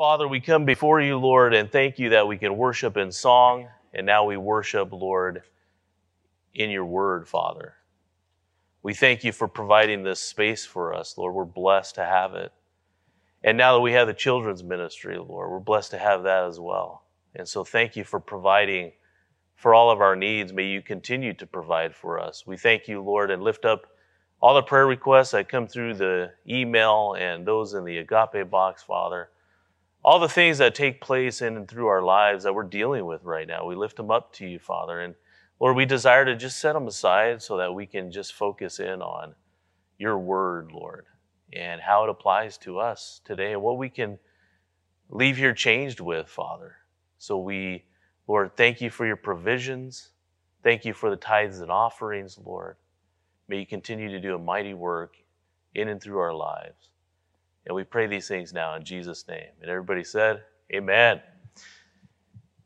Father, we come before you, Lord, and thank you that we can worship in song, and now we worship, Lord, in your word, Father. We thank you for providing this space for us, Lord. We're blessed to have it. And now that we have the children's ministry, Lord, we're blessed to have that as well. And so thank you for providing for all of our needs. May you continue to provide for us. We thank you, Lord, and lift up all the prayer requests that come through the email and those in the agape box, Father. All the things that take place in and through our lives that we're dealing with right now, we lift them up to you, Father. And Lord, we desire to just set them aside so that we can just focus in on your word, Lord, and how it applies to us today and what we can leave here changed with, Father. So we, Lord, thank you for your provisions. Thank you for the tithes and offerings, Lord. May you continue to do a mighty work in and through our lives. And we pray these things now in Jesus' name. And everybody said, Amen.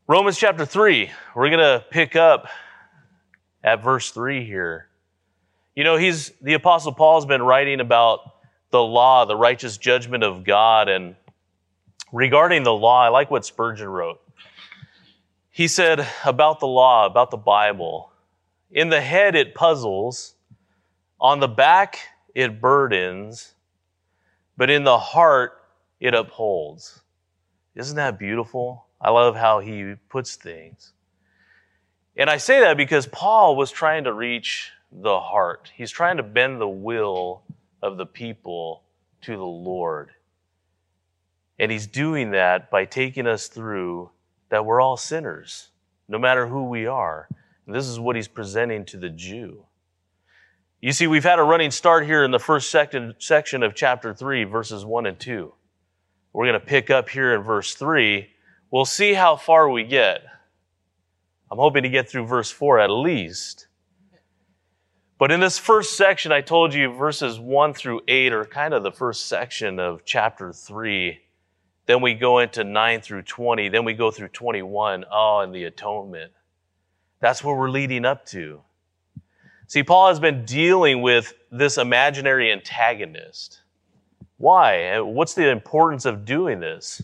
Romans chapter 3, we're going to pick up at verse 3 here. You know, he's the apostle Paul's been writing about the law, the righteous judgment of God and regarding the law, I like what Spurgeon wrote. He said about the law, about the Bible, in the head it puzzles, on the back it burdens, but in the heart it upholds. Isn't that beautiful? I love how he puts things. And I say that because Paul was trying to reach the heart. He's trying to bend the will of the people to the Lord. And he's doing that by taking us through that we're all sinners, no matter who we are. And this is what he's presenting to the Jew. You see, we've had a running start here in the first section of chapter 3, verses 1 and 2. We're going to pick up here in verse 3. We'll see how far we get. I'm hoping to get through verse 4 at least. But in this first section, I told you verses 1 through 8 are kind of the first section of chapter 3. Then we go into 9 through 20. Then we go through 21. Oh, and the atonement. That's what we're leading up to. See, Paul has been dealing with this imaginary antagonist. Why? What's the importance of doing this?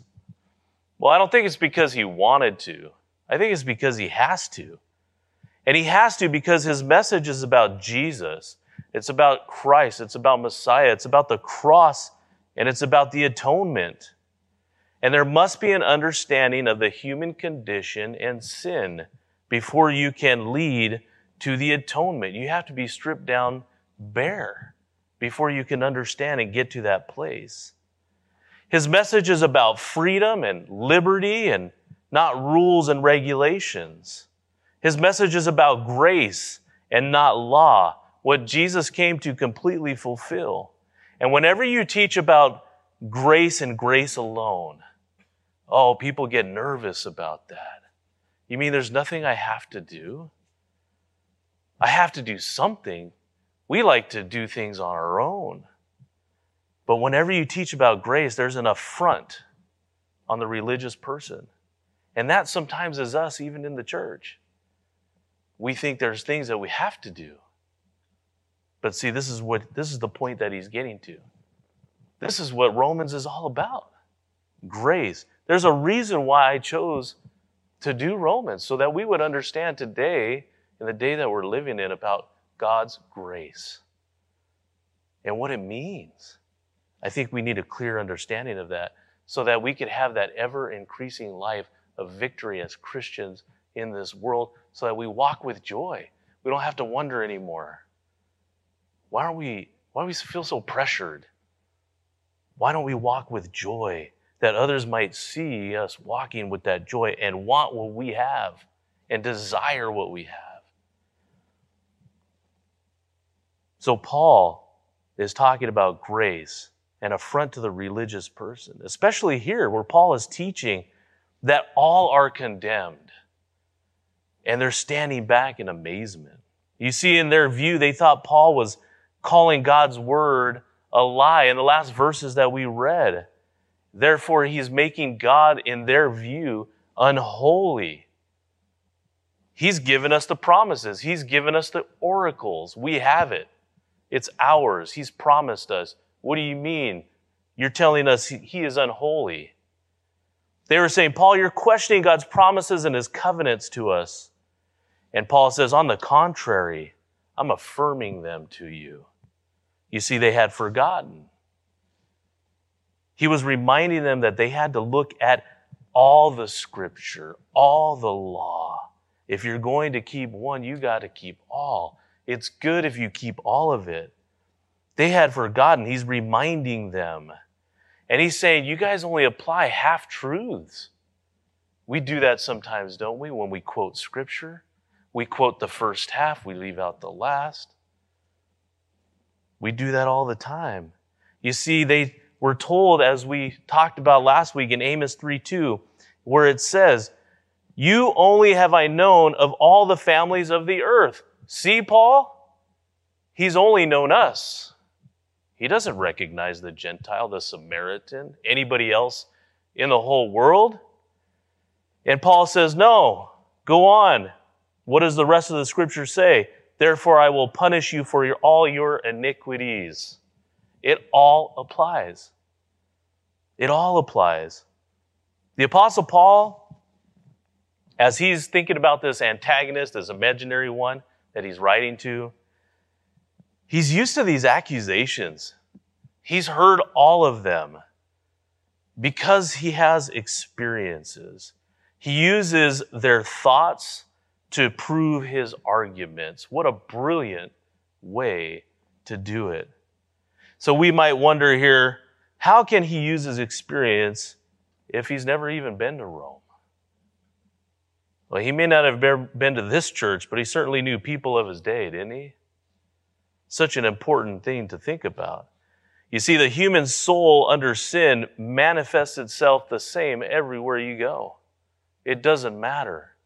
Well, I don't think it's because he wanted to. I think it's because he has to. And he has to because his message is about Jesus. It's about Christ. It's about Messiah. It's about the cross and it's about the atonement. And there must be an understanding of the human condition and sin before you can lead to the atonement. You have to be stripped down bare before you can understand and get to that place. His message is about freedom and liberty and not rules and regulations. His message is about grace and not law, what Jesus came to completely fulfill. And whenever you teach about grace and grace alone, oh, people get nervous about that. You mean there's nothing I have to do? I have to do something. We like to do things on our own. But whenever you teach about grace, there's an affront on the religious person. And that sometimes is us, even in the church. We think there's things that we have to do. But see, this is what this is the point that he's getting to. This is what Romans is all about. Grace. There's a reason why I chose to do Romans, so that we would understand today, in the day that we're living in, about God's grace and what it means. I think we need a clear understanding of that so that we could have that ever increasing life of victory as Christians in this world so that we walk with joy. We don't have to wonder anymore. Why are we why do we feel so pressured? Why don't we walk with joy that others might see us walking with that joy and want what we have and desire what we have? So Paul is talking about grace and affront to the religious person, especially here where Paul is teaching that all are condemned. And they're standing back in amazement. You see, in their view, they thought Paul was calling God's word a lie in the last verses that we read. Therefore, he's making God, in their view, unholy. He's given us the promises. He's given us the oracles. We have it. It's ours. He's promised us. What do you mean? You're telling us he is unholy. They were saying, Paul, you're questioning God's promises and his covenants to us. And Paul says, on the contrary, I'm affirming them to you. You see, they had forgotten. He was reminding them that they had to look at all the scripture, all the law. If you're going to keep one, you got to keep all. It's good if you keep all of it. They had forgotten. He's reminding them. And he's saying, You guys only apply half truths. We do that sometimes, don't we? When we quote scripture, we quote the first half, we leave out the last. We do that all the time. You see, they were told, as we talked about last week in Amos 3 2, where it says, You only have I known of all the families of the earth. See, Paul? He's only known us. He doesn't recognize the Gentile, the Samaritan, anybody else in the whole world. And Paul says, No, go on. What does the rest of the scripture say? Therefore, I will punish you for your, all your iniquities. It all applies. It all applies. The Apostle Paul, as he's thinking about this antagonist, this imaginary one that he's writing to, he's used to these accusations. He's heard all of them because he has experiences. He uses their thoughts to prove his arguments. What a brilliant way to do it. So we might wonder here how can he use his experience if he's never even been to Rome? Well, he may not have been to this church, but he certainly knew people of his day, didn't he? Such an important thing to think about. You see, the human soul under sin manifests itself the same everywhere you go. It doesn't matter.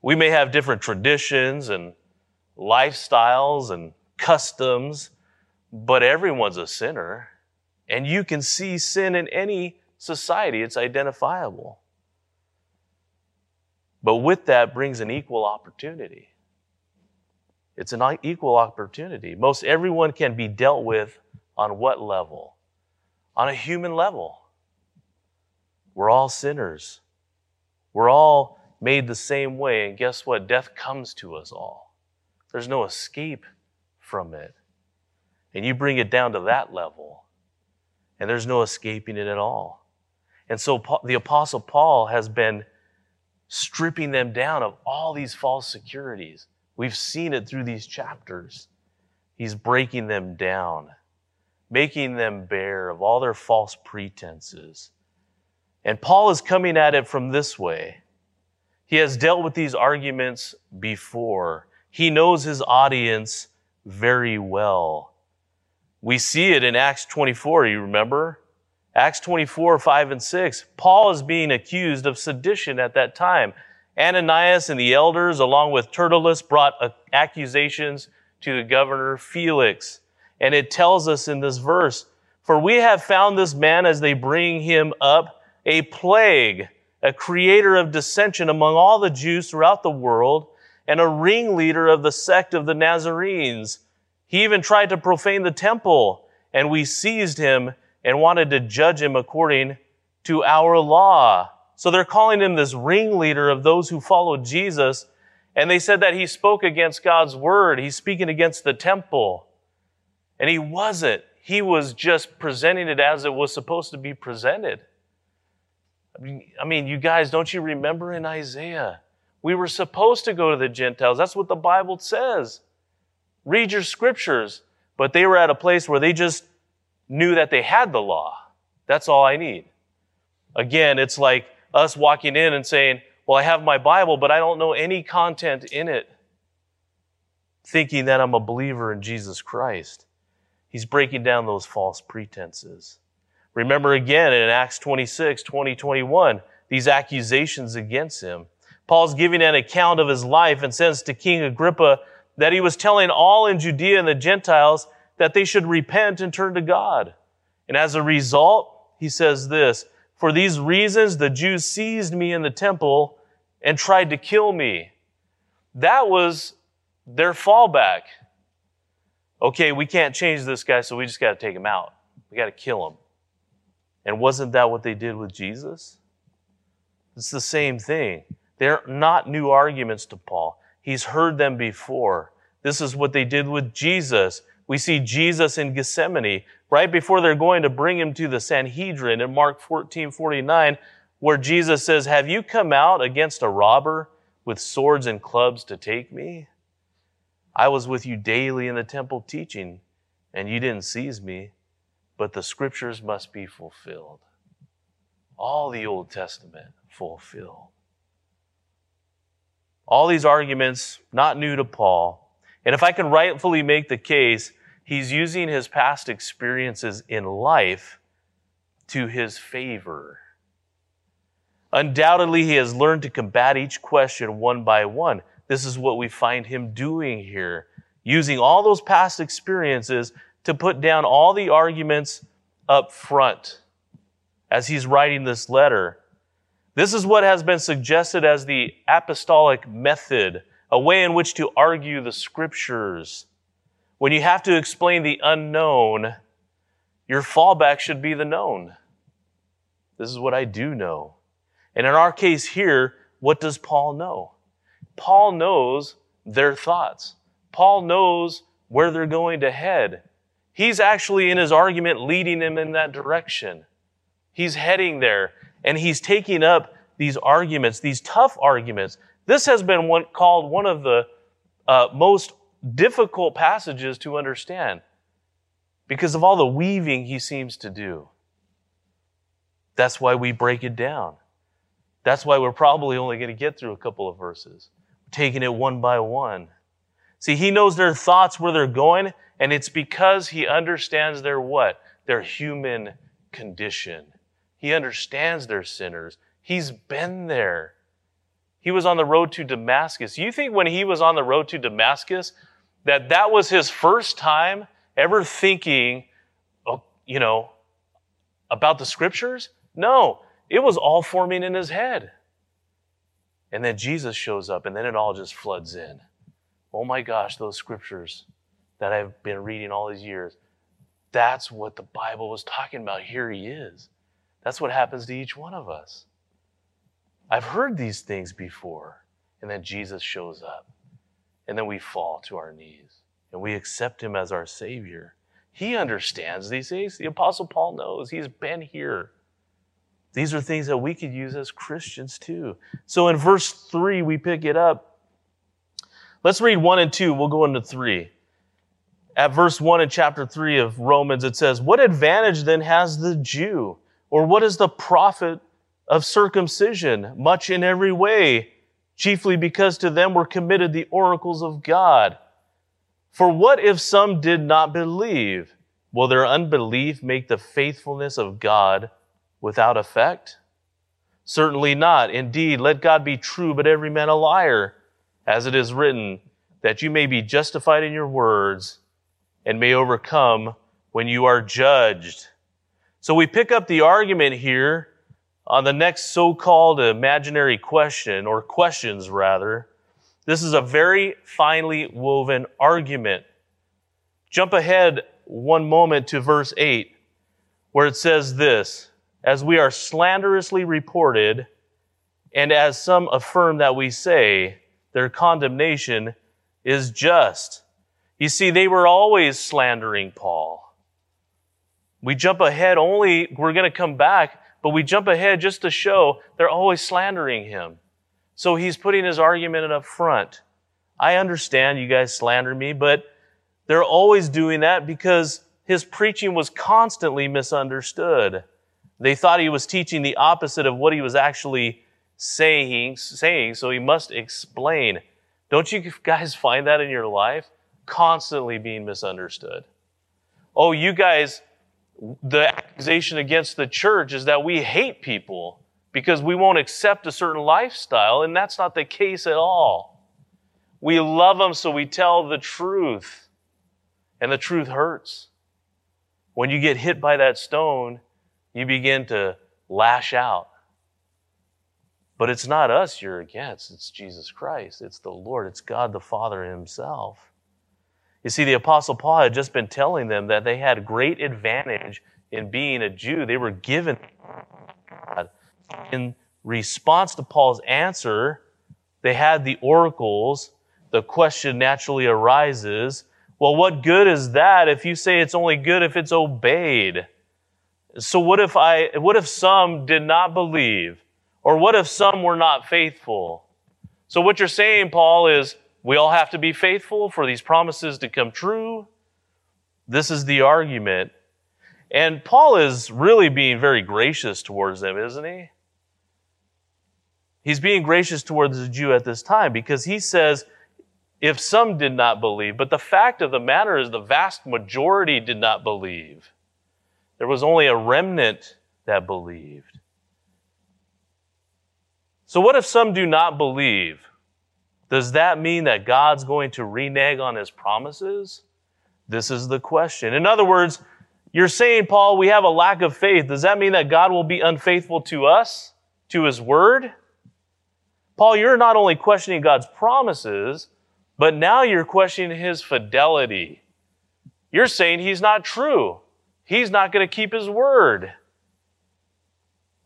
We may have different traditions and lifestyles and customs, but everyone's a sinner. And you can see sin in any society, it's identifiable. But with that brings an equal opportunity. It's an equal opportunity. Most everyone can be dealt with on what level? On a human level. We're all sinners. We're all made the same way. And guess what? Death comes to us all. There's no escape from it. And you bring it down to that level, and there's no escaping it at all. And so the Apostle Paul has been stripping them down of all these false securities. We've seen it through these chapters. He's breaking them down, making them bare of all their false pretenses. And Paul is coming at it from this way. He has dealt with these arguments before. He knows his audience very well. We see it in Acts 24, you remember? Acts 24, 5 and 6. Paul is being accused of sedition at that time. Ananias and the elders, along with Tertullus, brought accusations to the governor Felix. And it tells us in this verse, For we have found this man as they bring him up a plague a creator of dissension among all the Jews throughout the world, and a ringleader of the sect of the Nazarenes. He even tried to profane the temple, and we seized him and wanted to judge him according to our law. So they're calling him this ringleader of those who followed Jesus. And they said that he spoke against God's word. He's speaking against the temple. And he wasn't. He was just presenting it as it was supposed to be presented. I mean, you guys, don't you remember in Isaiah? We were supposed to go to the Gentiles. That's what the Bible says. Read your scriptures. But they were at a place where they just knew that they had the law. That's all I need. Again, it's like us walking in and saying, Well, I have my Bible, but I don't know any content in it, thinking that I'm a believer in Jesus Christ. He's breaking down those false pretenses. Remember again in Acts 26, 20, 21, these accusations against him. Paul's giving an account of his life and says to King Agrippa that he was telling all in Judea and the Gentiles that they should repent and turn to God. And as a result, he says this, for these reasons, the Jews seized me in the temple and tried to kill me. That was their fallback. Okay, we can't change this guy, so we just got to take him out. We got to kill him. And wasn't that what they did with Jesus? It's the same thing. They're not new arguments to Paul. He's heard them before. This is what they did with Jesus. We see Jesus in Gethsemane right before they're going to bring him to the Sanhedrin in Mark 14 49, where Jesus says, Have you come out against a robber with swords and clubs to take me? I was with you daily in the temple teaching, and you didn't seize me, but the scriptures must be fulfilled. All the Old Testament fulfilled. All these arguments, not new to Paul. And if I can rightfully make the case, he's using his past experiences in life to his favor. Undoubtedly, he has learned to combat each question one by one. This is what we find him doing here, using all those past experiences to put down all the arguments up front as he's writing this letter. This is what has been suggested as the apostolic method, a way in which to argue the scriptures. When you have to explain the unknown, your fallback should be the known. This is what I do know. And in our case here, what does Paul know? Paul knows their thoughts. Paul knows where they're going to head. He's actually in his argument leading them in that direction. He's heading there and he's taking up these arguments, these tough arguments. This has been one, called one of the uh, most difficult passages to understand because of all the weaving he seems to do. That's why we break it down. That's why we're probably only going to get through a couple of verses, taking it one by one. See, he knows their thoughts, where they're going, and it's because he understands they're what? Their human condition. He understands their sinners. He's been there. He was on the road to Damascus. You think when he was on the road to Damascus that that was his first time ever thinking, oh, you know, about the scriptures? No, it was all forming in his head. And then Jesus shows up and then it all just floods in. Oh my gosh, those scriptures that I've been reading all these years. That's what the Bible was talking about. Here he is. That's what happens to each one of us. I've heard these things before. And then Jesus shows up. And then we fall to our knees and we accept him as our Savior. He understands these things. The Apostle Paul knows. He's been here. These are things that we could use as Christians too. So in verse 3, we pick it up. Let's read 1 and 2. We'll go into 3. At verse 1 in chapter 3 of Romans, it says, What advantage then has the Jew? Or what is the profit of circumcision? Much in every way, chiefly because to them were committed the oracles of God. For what if some did not believe? Will their unbelief make the faithfulness of God without effect? Certainly not. Indeed, let God be true, but every man a liar, as it is written, that you may be justified in your words and may overcome when you are judged. So we pick up the argument here on the next so-called imaginary question, or questions rather. This is a very finely woven argument. Jump ahead one moment to verse 8, where it says this, as we are slanderously reported, and as some affirm that we say, their condemnation is just. You see, they were always slandering Paul. We jump ahead only, we're going to come back, but we jump ahead just to show they're always slandering him. So he's putting his argument up front. I understand you guys slander me, but they're always doing that because his preaching was constantly misunderstood. They thought he was teaching the opposite of what he was actually saying, saying, so he must explain. Don't you guys find that in your life? Constantly being misunderstood. Oh, you guys the accusation against the church is that we hate people because we won't accept a certain lifestyle, and that's not the case at all. We love them, so we tell the truth, and the truth hurts. When you get hit by that stone, you begin to lash out. But it's not us you're against, it's Jesus Christ, it's the Lord, it's God the Father Himself. You see, the Apostle Paul had just been telling them that they had great advantage in being a Jew. They were given in response to Paul's answer, they had the oracles. The question naturally arises well, what good is that if you say it's only good if it's obeyed? So what if I, what if some did not believe? Or what if some were not faithful? So what you're saying, Paul, is we all have to be faithful for these promises to come true. This is the argument. And Paul is really being very gracious towards them, isn't he? He's being gracious towards the Jew at this time because he says, if some did not believe. But the fact of the matter is, the vast majority did not believe. There was only a remnant that believed. So, what if some do not believe? Does that mean that God's going to renege on his promises? This is the question. In other words, you're saying, Paul, we have a lack of faith. Does that mean that God will be unfaithful to us, to his word? Paul, you're not only questioning God's promises, but now you're questioning his fidelity. You're saying he's not true. He's not going to keep his word.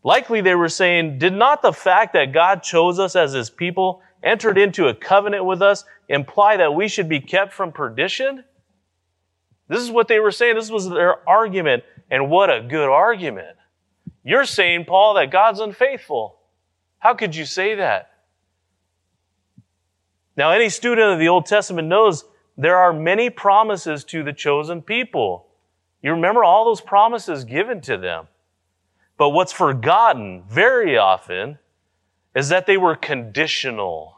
Likely they were saying, did not the fact that God chose us as his people, entered into a covenant with us, imply that we should be kept from perdition? This is what they were saying. This was their argument. And what a good argument. You're saying, Paul, that God's unfaithful. How could you say that? Now, any student of the Old Testament knows there are many promises to the chosen people. You remember all those promises given to them. But what's forgotten very often is that they were conditional.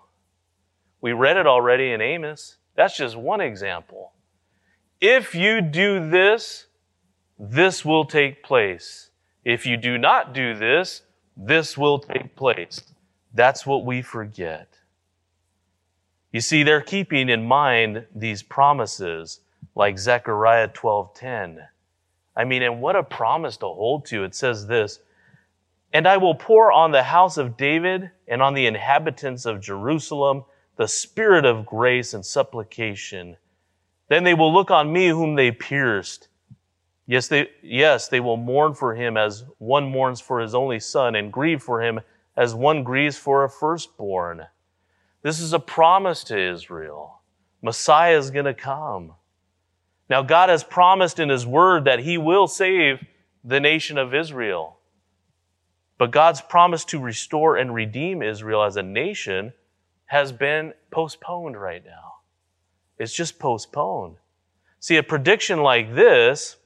We read it already in Amos. That's just one example. If you do this, this will take place. If you do not do this, this will take place. That's what we forget. You see, they're keeping in mind these promises like Zechariah 12:10. I mean, and what a promise to hold to. It says this, "And I will pour on the house of David and on the inhabitants of Jerusalem the spirit of grace and supplication. Then they will look on me whom they pierced. Yes, they, yes, they will mourn for him as one mourns for his only son and grieve for him as one grieves for a firstborn." This is a promise to Israel. Messiah is going to come. Now, God has promised in His Word that He will save the nation of Israel. But God's promise to restore and redeem Israel as a nation has been postponed right now. It's just postponed. See, a prediction like this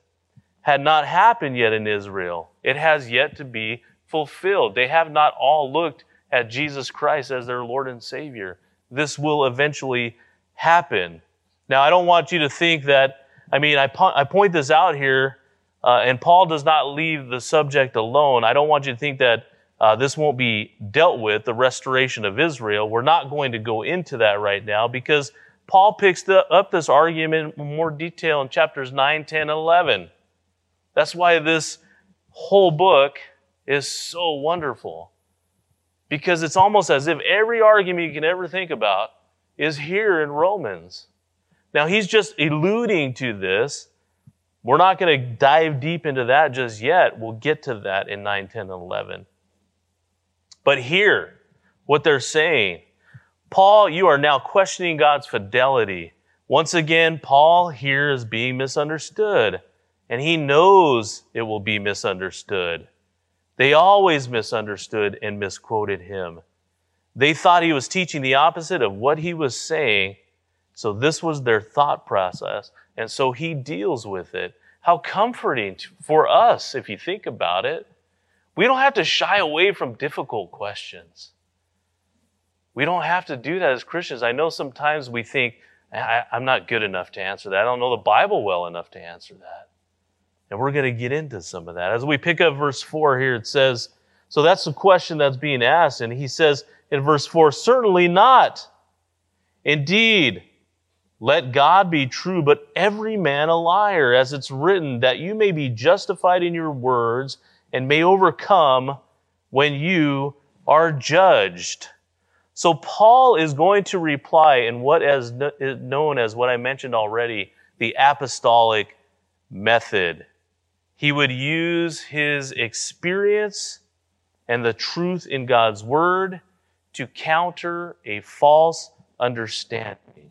had not happened yet in Israel. It has yet to be fulfilled. They have not all looked at Jesus Christ as their Lord and Savior. This will eventually happen. Now, I don't want you to think that, I mean, I, po- I point this out here, uh, and Paul does not leave the subject alone. I don't want you to think that uh, this won't be dealt with, the restoration of Israel. We're not going to go into that right now because Paul picks the, up this argument in more detail in chapters 9, 10, and 11. That's why this whole book is so wonderful because it's almost as if every argument you can ever think about is here in Romans. Now, he's just alluding to this. We're not going to dive deep into that just yet. We'll get to that in 9, 10, and 11. But here, what they're saying, Paul, you are now questioning God's fidelity. Once again, Paul here is being misunderstood, and he knows it will be misunderstood. They always misunderstood and misquoted him. They thought he was teaching the opposite of what he was saying. So this was their thought process. And so he deals with it. How comforting for us, if you think about it. We don't have to shy away from difficult questions. We don't have to do that as Christians. I know sometimes we think, I, am not good enough to answer that. I don't know the Bible well enough to answer that. And we're going to get into some of that. As we pick up verse 4 here, it says, so that's the question that's being asked. And he says in verse 4, certainly not. Indeed, let God be true, but every man a liar, as it's written, that you may be justified in your words and may overcome when you are judged. So Paul is going to reply in what is known as what I mentioned already, the apostolic method. He would use his experience and the truth in God's word to counter a false understanding.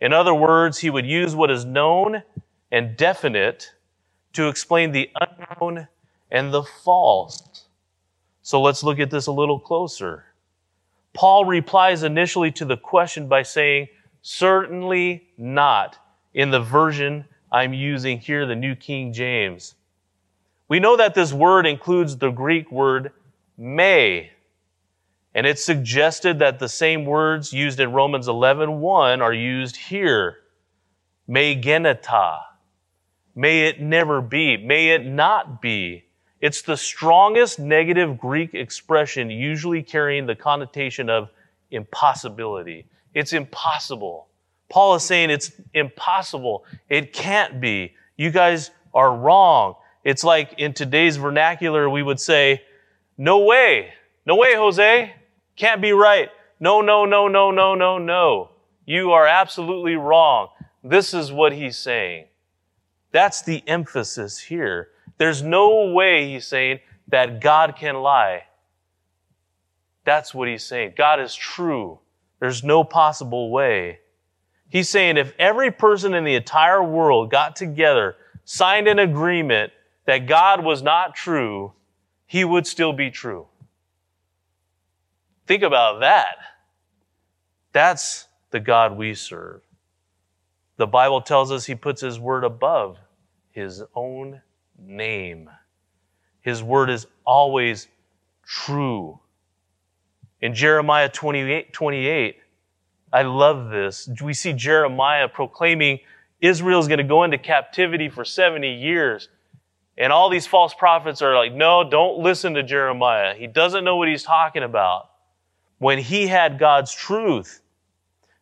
In other words, he would use what is known and definite to explain the unknown and the false. So let's look at this a little closer. Paul replies initially to the question by saying, Certainly not, in the version I'm using here, the New King James. We know that this word includes the Greek word may. And it's suggested that the same words used in Romans 11:1 are used here. May genoito. May it never be. May it not be. It's the strongest negative Greek expression, usually carrying the connotation of impossibility. It's impossible. Paul is saying it's impossible. It can't be. You guys are wrong. It's like in today's vernacular, we would say, no way. No way, Jose. Can't be right. No, no, no, no, no, no, no. You are absolutely wrong. This is what he's saying. That's the emphasis here. There's no way, he's saying, that God can lie. That's what he's saying. God is true. There's no possible way. He's saying if every person in the entire world got together, signed an agreement that God was not true, he would still be true. Think about that. That's the God we serve. The Bible tells us he puts his word above his own name. His word is always true. In Jeremiah 28, 28, I love this. We see Jeremiah proclaiming Israel is going to go into captivity for 70 years. And all these false prophets are like, no, don't listen to Jeremiah. He doesn't know what he's talking about. When he had God's truth,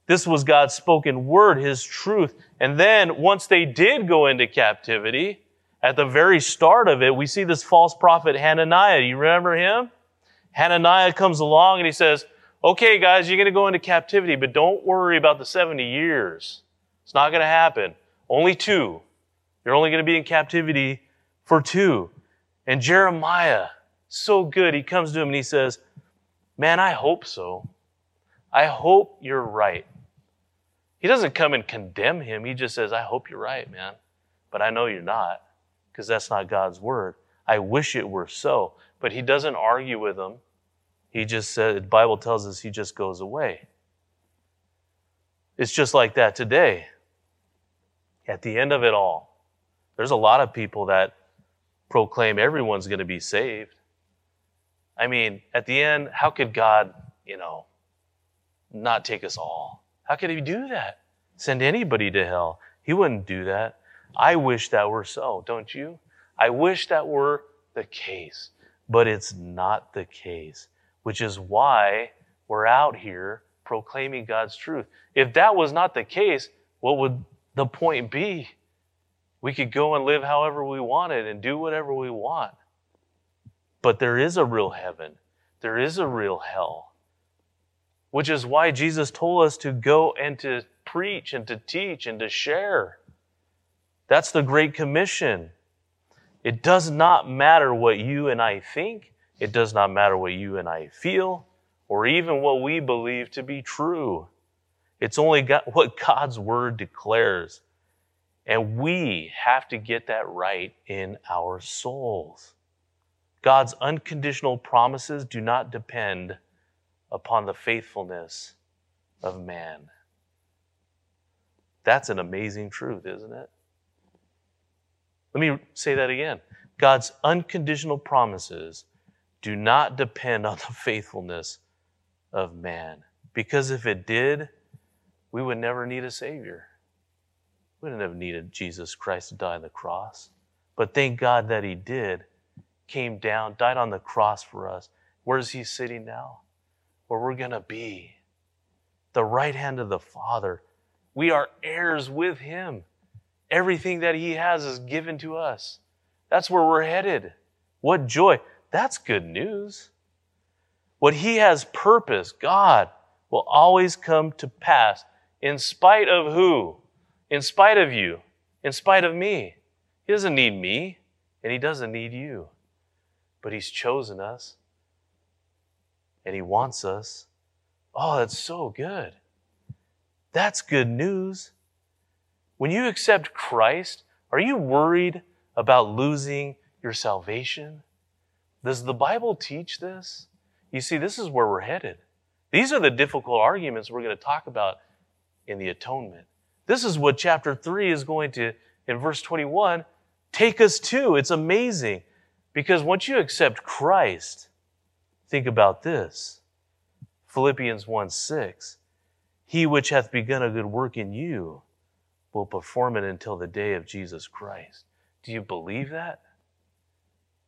this was God's spoken word, his truth. And then once they did go into captivity, at the very start of it, we see this false prophet Hananiah. You remember him? Hananiah comes along and he says, okay, guys, you're going to go into captivity, but don't worry about the 70 years. It's not going to happen. Only two. You're only going to be in captivity for two. And Jeremiah, so good, he comes to him and he says, Man, I hope so. I hope you're right. He doesn't come and condemn him. He just says, I hope you're right, man. But I know you're not because that's not God's word. I wish it were so. But he doesn't argue with them. He just said, the Bible tells us he just goes away. It's just like that today. At the end of it all, there's a lot of people that proclaim everyone's going to be saved. I mean, at the end, how could God, you know, not take us all? How could He do that? Send anybody to hell? He wouldn't do that. I wish that were so, don't you? I wish that were the case, but it's not the case, which is why we're out here proclaiming God's truth. If that was not the case, what would the point be? We could go and live however we wanted and do whatever we want. But there is a real heaven. There is a real hell. Which is why Jesus told us to go and to preach and to teach and to share. That's the Great Commission. It does not matter what you and I think. It does not matter what you and I feel or even what we believe to be true. It's only what God's Word declares. And we have to get that right in our souls. God's unconditional promises do not depend upon the faithfulness of man. That's an amazing truth, isn't it? Let me say that again. God's unconditional promises do not depend on the faithfulness of man. Because if it did, we would never need a Savior. We wouldn't have needed Jesus Christ to die on the cross. But thank God that He did came down, died on the cross for us. Where is he sitting now? Where we're going to be. The right hand of the Father. We are heirs with him. Everything that he has is given to us. That's where we're headed. What joy. That's good news. What he has purpose, God, will always come to pass in spite of who? In spite of you. In spite of me. He doesn't need me, and he doesn't need you but He's chosen us. and He wants us. Oh, that's so good. That's good news. When you accept Christ, are you worried about losing your salvation? Does the Bible teach this? You see, this is where we're headed. These are the difficult arguments we're going to talk about in the atonement. This is what chapter 3 is going to, in verse 21, take us to. It's amazing. Because once you accept Christ, think about this Philippians 1 6. He which hath begun a good work in you will perform it until the day of Jesus Christ. Do you believe that?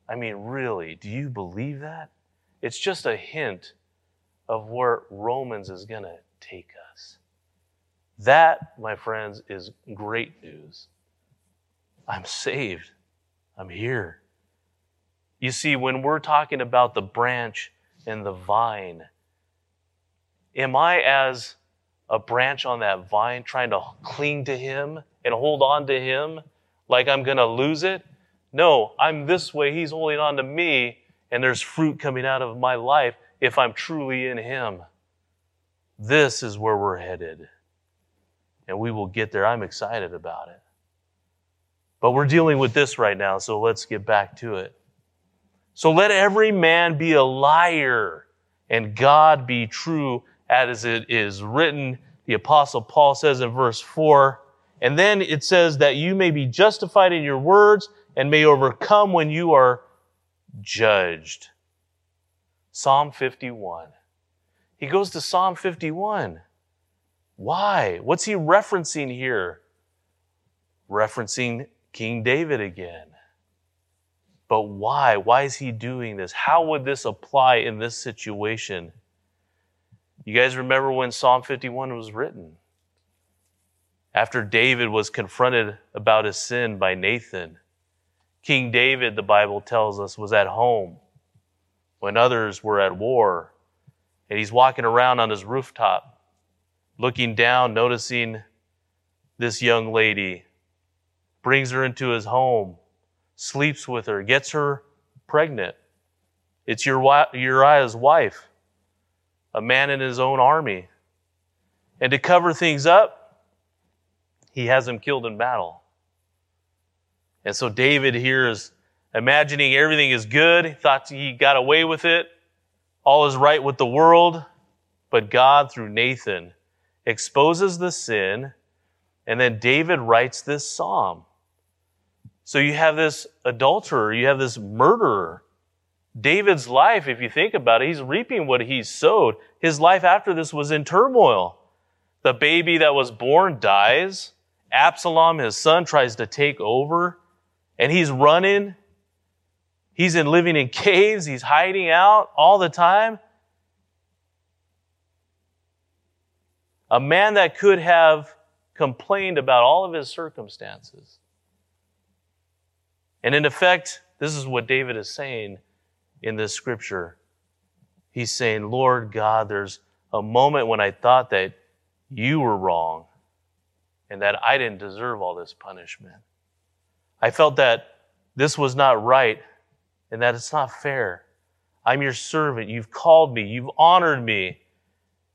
I mean, really, do you believe that? It's just a hint of where Romans is going to take us. That, my friends, is great news. I'm saved. I'm here. You see, when we're talking about the branch and the vine, am I as a branch on that vine trying to cling to Him and hold on to Him like I'm going to lose it? No, I'm this way. He's holding on to me, and there's fruit coming out of my life if I'm truly in Him. This is where we're headed. And we will get there. I'm excited about it. But we're dealing with this right now, so let's get back to it. So let every man be a liar and God be true as it is written. The apostle Paul says in verse 4. And then it says that you may be justified in your words and may overcome when you are judged. Psalm 51. He goes to Psalm 51. Why? What's he referencing here? Referencing King David again. But why? Why is he doing this? How would this apply in this situation? You guys remember when Psalm 51 was written? After David was confronted about his sin by Nathan, King David, the Bible tells us, was at home when others were at war. And he's walking around on his rooftop, looking down, noticing this young lady, brings her into his home, sleeps with her, gets her pregnant. It's Uriah's wife, a man in his own army. And to cover things up, he has him killed in battle. And so David here is imagining everything is good. He thought he got away with it. All is right with the world. But God, through Nathan, exposes the sin. And then David writes this psalm. So you have this adulterer, you have this murderer. David's life, if you think about it, he's reaping what he's sowed. His life after this was in turmoil. The baby that was born dies. Absalom, his son, tries to take over and he's running. He's in living in caves. He's hiding out all the time. A man that could have complained about all of his circumstances. And in effect, this is what David is saying in this scripture. He's saying, Lord God, there's a moment when I thought that you were wrong and that I didn't deserve all this punishment. I felt that this was not right and that it's not fair. I'm your servant. You've called me. You've honored me.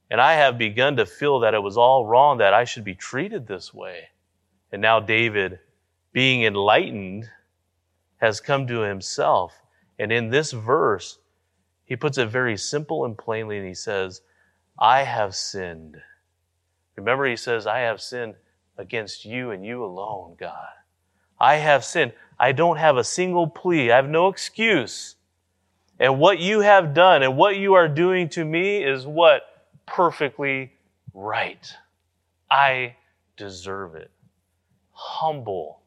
And I have begun to feel that it was all wrong, that I should be treated this way. And now David, being enlightened, has come to himself. And in this verse, he puts it very simple and plainly, and he says, I have sinned. Remember, he says, I have sinned against you and you alone, God. I have sinned. I don't have a single plea. I have no excuse. And what you have done and what you are doing to me is what? Perfectly right. I deserve it. Humble.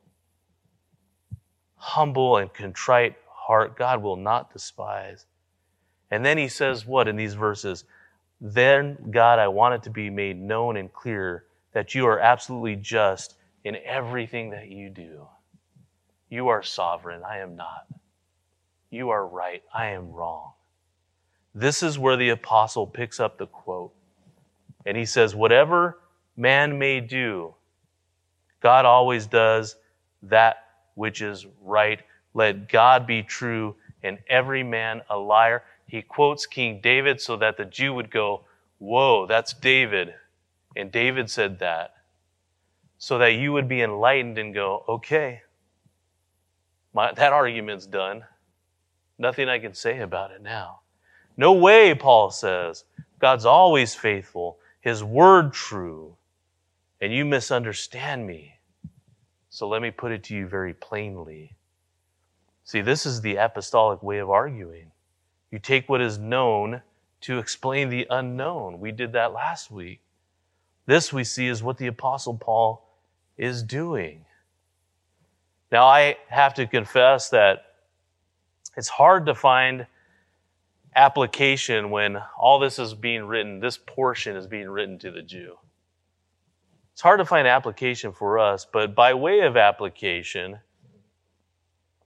Humble and contrite heart, God will not despise. And then he says, what in these verses? Then, God, I want it to be made known and clear that you are absolutely just in everything that you do. You are sovereign. I am not. You are right. I am wrong. This is where the apostle picks up the quote. And he says, Whatever man may do, God always does that which is right. Let God be true and every man a liar. he quotes King David so that the Jew would go, Whoa, that's David. And David said that. So that you would be enlightened and go, Okay, my, that argument's done. Nothing I can say about it now. No way, Paul says. God's always faithful, His word true, and you misunderstand me. So let me put it to you very plainly. See, this is the apostolic way of arguing. You take what is known to explain the unknown. We did that last week. This we see is what the Apostle Paul is doing. Now, I have to confess that it's hard to find application when all this is being written, this portion is being written to the Jew. It's hard to find application for us, but by way of application,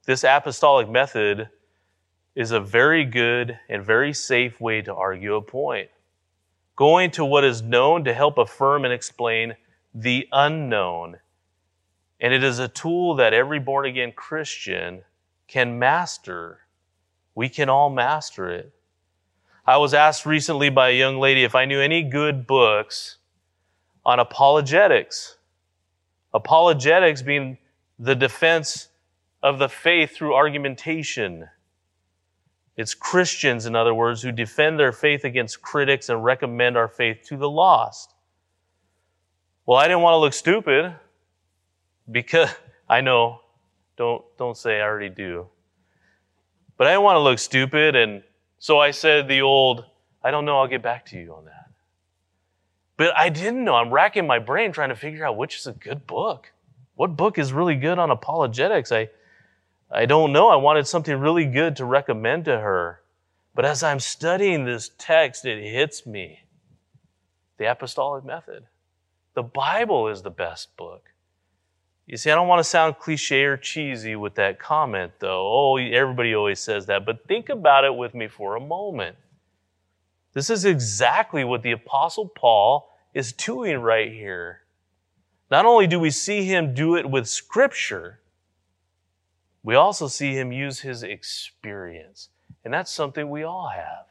this apostolic method is a very good and very safe way to argue a point. Going to what is known to help affirm and explain the unknown. And it is a tool that every born again Christian can master. We can all master it. I was asked recently by a young lady if I knew any good books on apologetics. Apologetics being the defense of the faith through argumentation. It's Christians, in other words, who defend their faith against critics and recommend our faith to the lost. Well, I didn't want to look stupid because I know, don't, don't say I already do. But I didn't want to look stupid, and so I said the old, I don't know, I'll get back to you on that. But I didn't know. I'm racking my brain trying to figure out which is a good book. What book is really good on apologetics? I, I don't know. I wanted something really good to recommend to her. But as I'm studying this text, it hits me the apostolic method. The Bible is the best book. You see, I don't want to sound cliche or cheesy with that comment, though. Oh, everybody always says that. But think about it with me for a moment. This is exactly what the Apostle Paul is doing right here. Not only do we see him do it with Scripture, we also see him use his experience. And that's something we all have.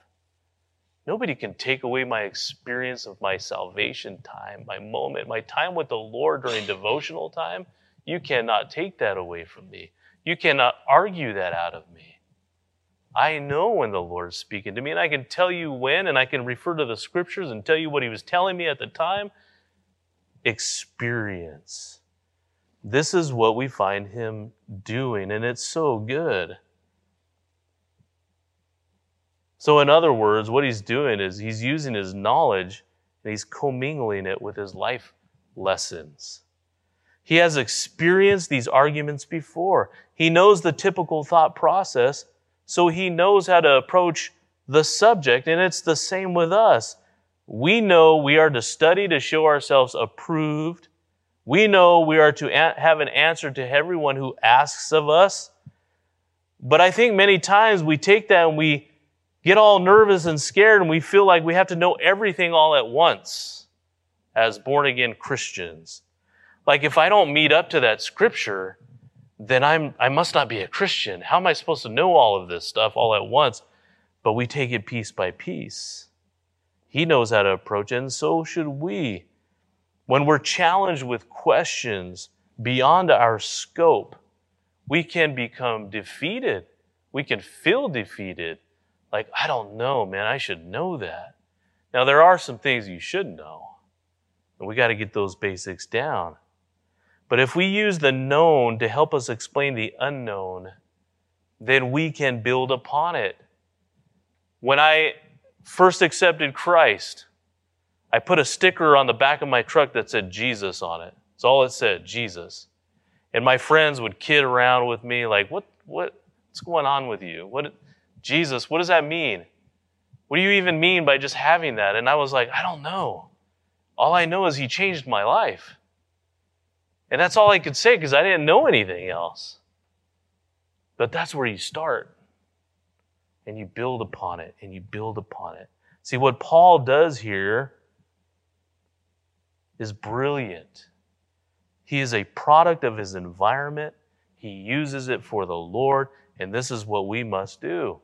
Nobody can take away my experience of my salvation time, my moment, my time with the Lord during devotional time. You cannot take that away from me. You cannot argue that out of me. I know when the Lord's speaking to me, and I can tell you when, and I can refer to the scriptures and tell you what He was telling me at the time. Experience. This is what we find Him doing, and it's so good. So, in other words, what He's doing is He's using His knowledge and He's commingling it with His life lessons. He has experienced these arguments before. He knows the typical thought process, so he knows how to approach the subject, and it's the same with us. We know we are to study to show ourselves approved. We know we are to have an answer to everyone who asks of us. But I think many times we take that and we get all nervous and scared and we feel like we have to know everything all at once as born again Christians. Like if I don't meet up to that scripture, then I'm, I must not be a Christian. How am I supposed to know all of this stuff all at once? But we take it piece by piece. He knows how to approach it, and so should we. When we're challenged with questions beyond our scope, we can become defeated. We can feel defeated. Like, I don't know, man, I should know that. Now, there are some things you should know, and we got to get those basics down. But if we use the known to help us explain the unknown, then we can build upon it. When I first accepted Christ, I put a sticker on the back of my truck that said Jesus on it. That's all it said, Jesus. And my friends would kid around with me like, what, what, what's going on with you? What, Jesus, what does that mean? What do you even mean by just having that? And I was like, I don't know. All I know is he changed my life. And that's all I could say because I didn't know anything else. But that's where you start. And you build upon it and you build upon it. See, what Paul does here is brilliant. He is a product of his environment, he uses it for the Lord, and this is what we must do.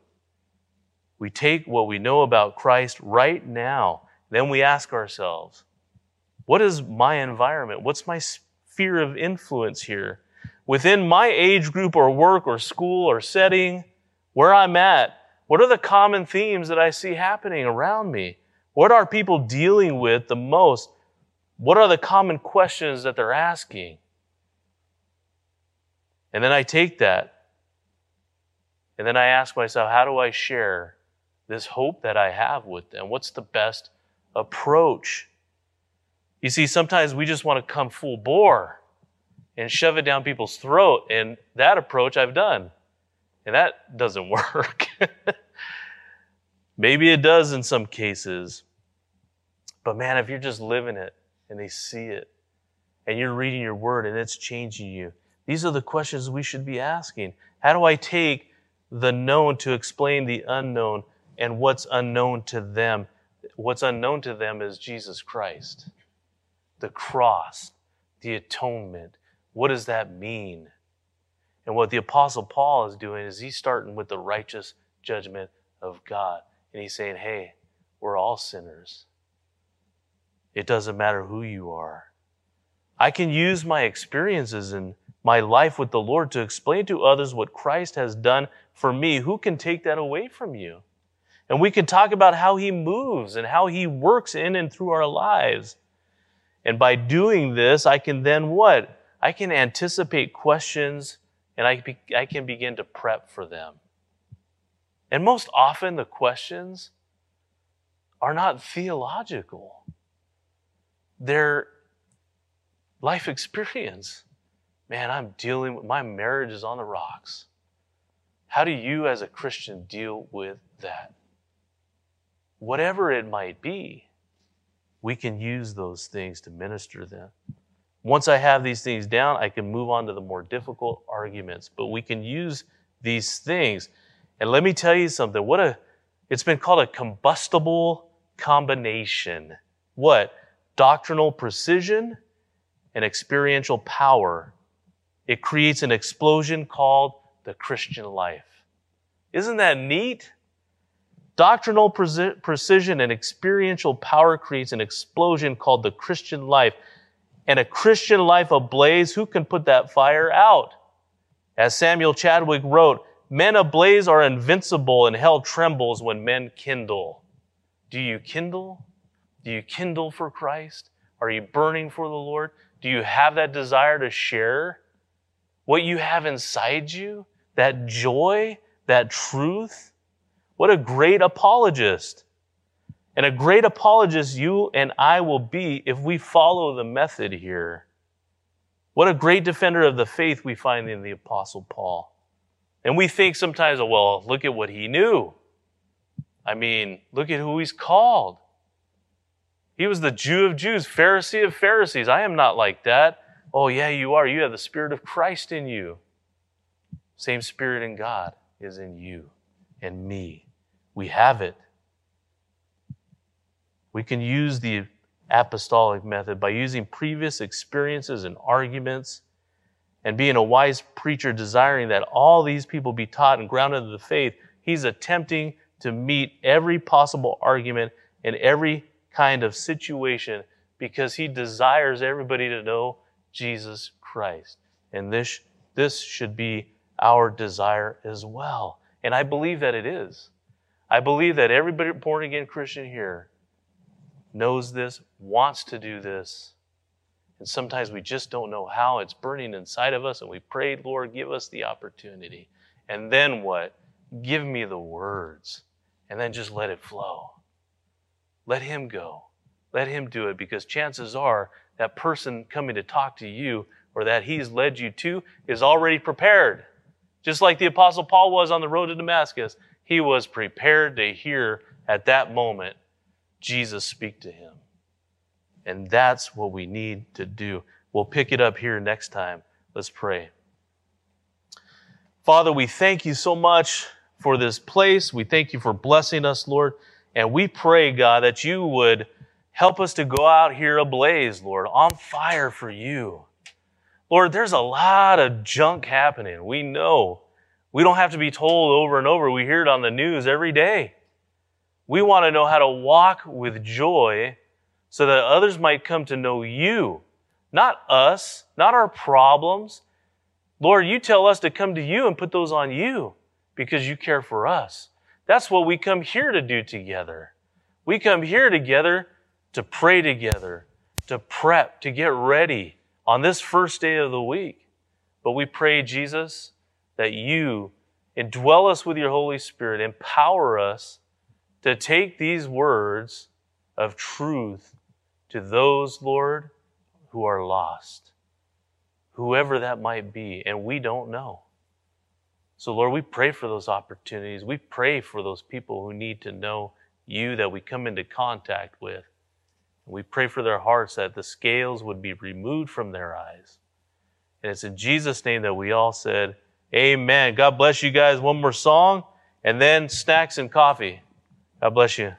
We take what we know about Christ right now. Then we ask ourselves, what is my environment? What's my sphere of influence here? Within my age group or work or school or setting, where I'm at, what are the common themes that I see happening around me? What are people dealing with the most? What are the common questions that they're asking? And then I take that and then I ask myself, how do I share this hope that I have with them? What's the best approach? You see, sometimes we just want to come full bore and shove it down people's throat. And that approach I've done. And that doesn't work. Maybe it does in some cases. But man, if you're just living it and they see it and you're reading your word and it's changing you, these are the questions we should be asking. How do I take the known to explain the unknown and what's unknown to them. What's unknown to them is Jesus Christ, the cross, the atonement. What does that mean? And what the Apostle Paul is doing is he's starting with the righteous judgment of God. And he's saying, hey, we're all sinners. It doesn't matter who you are. I can use my experiences and my life with the Lord to explain to others what Christ has done for me, who can take that away from you? And we can talk about how He moves and how He works in and through our lives. And by doing this, I can then what? I can anticipate questions and I, be, I can begin to prep for them. And most often, the questions are not theological, they're life experience. Man, I'm dealing with my marriage is on the rocks. How do you, as a Christian, deal with that? Whatever it might be, we can use those things to minister them. Once I have these things down, I can move on to the more difficult arguments. But we can use these things. And let me tell you something. What a it's been called a combustible combination. What? Doctrinal precision and experiential power. It creates an explosion called the Christian life. Isn't that neat? Doctrinal precision and experiential power creates an explosion called the Christian life. And a Christian life ablaze, who can put that fire out? As Samuel Chadwick wrote, men ablaze are invincible and hell trembles when men kindle. Do you kindle? Do you kindle for Christ? Are you burning for the Lord? Do you have that desire to share what you have inside you? that joy, that truth. What a great apologist. And a great apologist you and I will be if we follow the method here. What a great defender of the faith we find in the Apostle Paul. And we think sometimes, oh, well, look at what he knew. I mean, look at who he's called. He was the Jew of Jews, Pharisee of Pharisees. I am not like that. Oh, yeah, you are. You have the Spirit of Christ in you. Same Spirit in God is in you and me. We have it. We can use the apostolic method by using previous experiences and arguments and being a wise preacher desiring that all these people be taught and grounded in the faith. He's attempting to meet every possible argument and every kind of situation because he desires everybody to know Jesus Christ. And this, this should be our desire as well. And I believe that it is. I believe that everybody born again Christian here knows this, wants to do this. And sometimes we just don't know how. It's burning inside of us, and we prayed, Lord, give us the opportunity. And then what? Give me the words. And then just let it flow. Let Him go. Let Him do it because chances are that person coming to talk to you or that He's led you to is already prepared. Just like the Apostle Paul was on the road to Damascus, he was prepared to hear at that moment Jesus speak to him. And that's what we need to do. We'll pick it up here next time. Let's pray. Father, we thank you so much for this place. We thank you for blessing us, Lord. And we pray, God, that you would help us to go out here ablaze, Lord, on fire for you. Lord, there's a lot of junk happening. We know. We don't have to be told over and over. We hear it on the news every day. We want to know how to walk with joy so that others might come to know you, not us, not our problems. Lord, you tell us to come to you and put those on you because you care for us. That's what we come here to do together. We come here together to pray together, to prep, to get ready on this first day of the week. But we pray, Jesus, that you indwell us with your Holy Spirit, empower us to take these words of truth to those, Lord, who are lost, whoever that might be, and we don't know. So, Lord, we pray for those opportunities. We pray for those people who need to know you that we come into contact with. We pray for their hearts that the scales would be removed from their eyes. And it's in Jesus' name that we all said, Amen. God bless you guys. One more song, and then snacks and coffee. God bless you.